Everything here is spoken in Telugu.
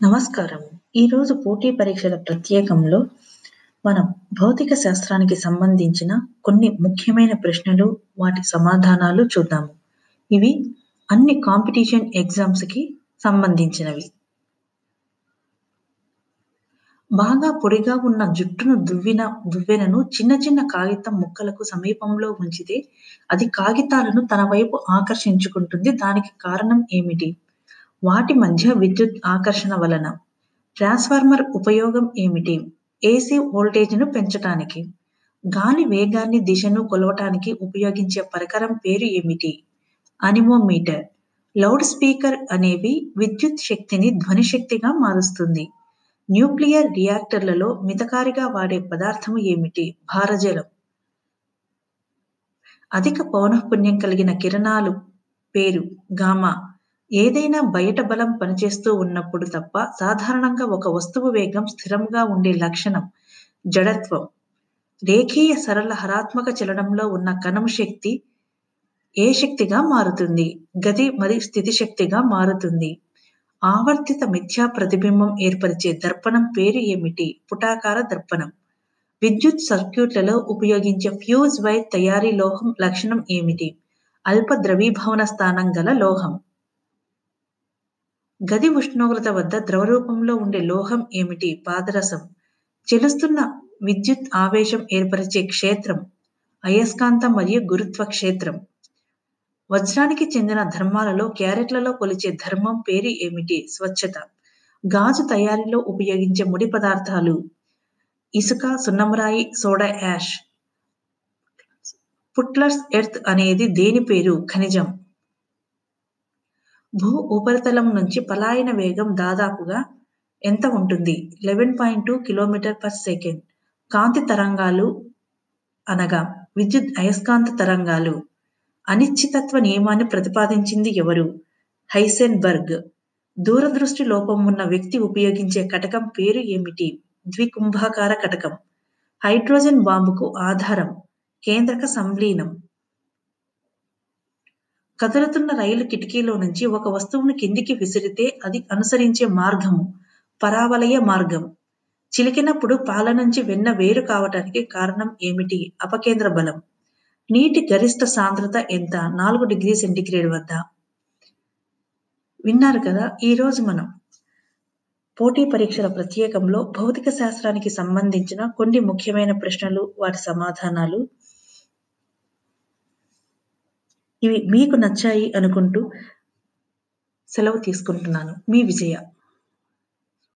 నమస్కారం. ఈరోజు పోటీ పరీక్షల ప్రత్యేకంలో మనం భౌతిక శాస్త్రానికి సంబంధించిన కొన్ని ముఖ్యమైన ప్రశ్నలు వాటి సమాధానాలు చూద్దాము ఇవి అన్ని కాంపిటీషన్ ఎగ్జామ్స్కి సంబంధించినవి. బాగా పొడిగా ఉన్న జుట్టును దువ్విన దువ్వెనను చిన్న చిన్న కాగితం ముక్కలకు సమీపంలో ఉంచితే అది కాగితాలను తన వైపు ఆకర్షించుకుంటుంది. దానికి కారణం ఏమిటి? వాటి మధ్య విద్యుత్ ఆకర్షణ వలన. ట్రాన్స్ఫార్మర్ ఉపయోగం ఏమిటి? ఏసీ వోల్టేజ్ను పెంచటానికి. గాలి వేగాన్ని దిశను కొలవటానికి ఉపయోగించే పరికరం పేరు ఏమిటి? అనిమోమీటర్. లౌడ్ స్పీకర్ అనేవి విద్యుత్ శక్తిని ధ్వని శక్తిగా మారుస్తుంది. న్యూక్లియర్ రియాక్టర్లలో మితకారిగా వాడే పదార్థము ఏమిటి? భారజలం. అధిక పౌనఃపుణ్యం కలిగిన కిరణాలు పేరు గామా. ఏదైనా బయట బలం పనిచేస్తూ ఉన్నప్పుడు తప్ప సాధారణంగా ఒక వస్తువు వేగం స్థిరంగా ఉండే లక్షణం జడత్వం. రేఖీయ సరళ హరాత్మక చలనంలో ఉన్న కణం శక్తి ఏ శక్తిగా మారుతుంది? గతి మరి స్థితి శక్తిగా మారుతుంది. ఆవర్తిత మిథ్యా ప్రతిబింబం ఏర్పరిచే దర్పణం పేరు ఏమిటి? పుటాకార దర్పణం. విద్యుత్ సర్క్యూట్లలో ఉపయోగించే ఫ్యూజ్ వైర్ తయారీ లోహం లక్షణం ఏమిటి? అల్ప ద్రవీభవన స్థానం గల లోహం. గది ఉష్ణోగ్రత వద్ద ద్రవ రూపంలో ఉండే లోహం ఏమిటి? పాదరసం. చెలుస్తున్న విద్యుత్ ఆవేశం ఏర్పరిచే క్షేత్రం అయస్కాంతం మరియు గురుత్వ క్షేత్రం వజ్రానికి చెందిన ధర్మాలలో క్యారెట్లలో కొలిచే ధర్మం పేరు ఏమిటి? స్వచ్ఛత. గాజు తయారీలో ఉపయోగించే ముడి పదార్థాలు. ఇసుక సున్నమరాయి సోడా యాష్. పుట్లర్స్ ఎర్త్ అనేది దేని పేరు? ఖనిజం. భూ ఉపరితలం నుంచి పలాయన వేగం దాదాపుగా ఎంత ఉంటుంది? Eleven point two kilometre per second. కాంతి తరంగాలు అనగా విద్యుత్ అయస్కాంత తరంగాలు. అనిశ్చితత్వ నియమాన్ని ప్రతిపాదించింది ఎవరు? హైసెన్బర్గ్. దూరదృష్టి లోపం ఉన్న వ్యక్తి ఉపయోగించే కటకం పేరు ఏమిటి? ద్వికుంభాకార కటకం. హైడ్రోజన్ బాంబుకు ఆధారం. కేంద్రక సంలీనం. కదులుతున్న రైలు కిటికీలో నుంచి ఒక వస్తువును కిందికి విసిరితే అది అనుసరించే మార్గము పరావలయ మార్గం. చిలికినప్పుడు పాల నుంచి వెన్న వేరు కావటానికి కారణం ఏమిటి? అపకేంద్ర బలం. నీటి గరిష్ట సాంద్రత ఎంత? నాలుగు డిగ్రీ సెంటిగ్రేడ్ వద్ద. విన్నారు కదా ఈరోజు మనం. పోటీ పరీక్షల ప్రత్యేకంలో భౌతిక శాస్త్రానికి సంబంధించిన కొన్ని ముఖ్యమైన ప్రశ్నలు వాటి సమాధానాలు ఇవి మీకు నచ్చాయి అనుకుంటూ సెలవు తీసుకుంటున్నాను. మీ విజయ.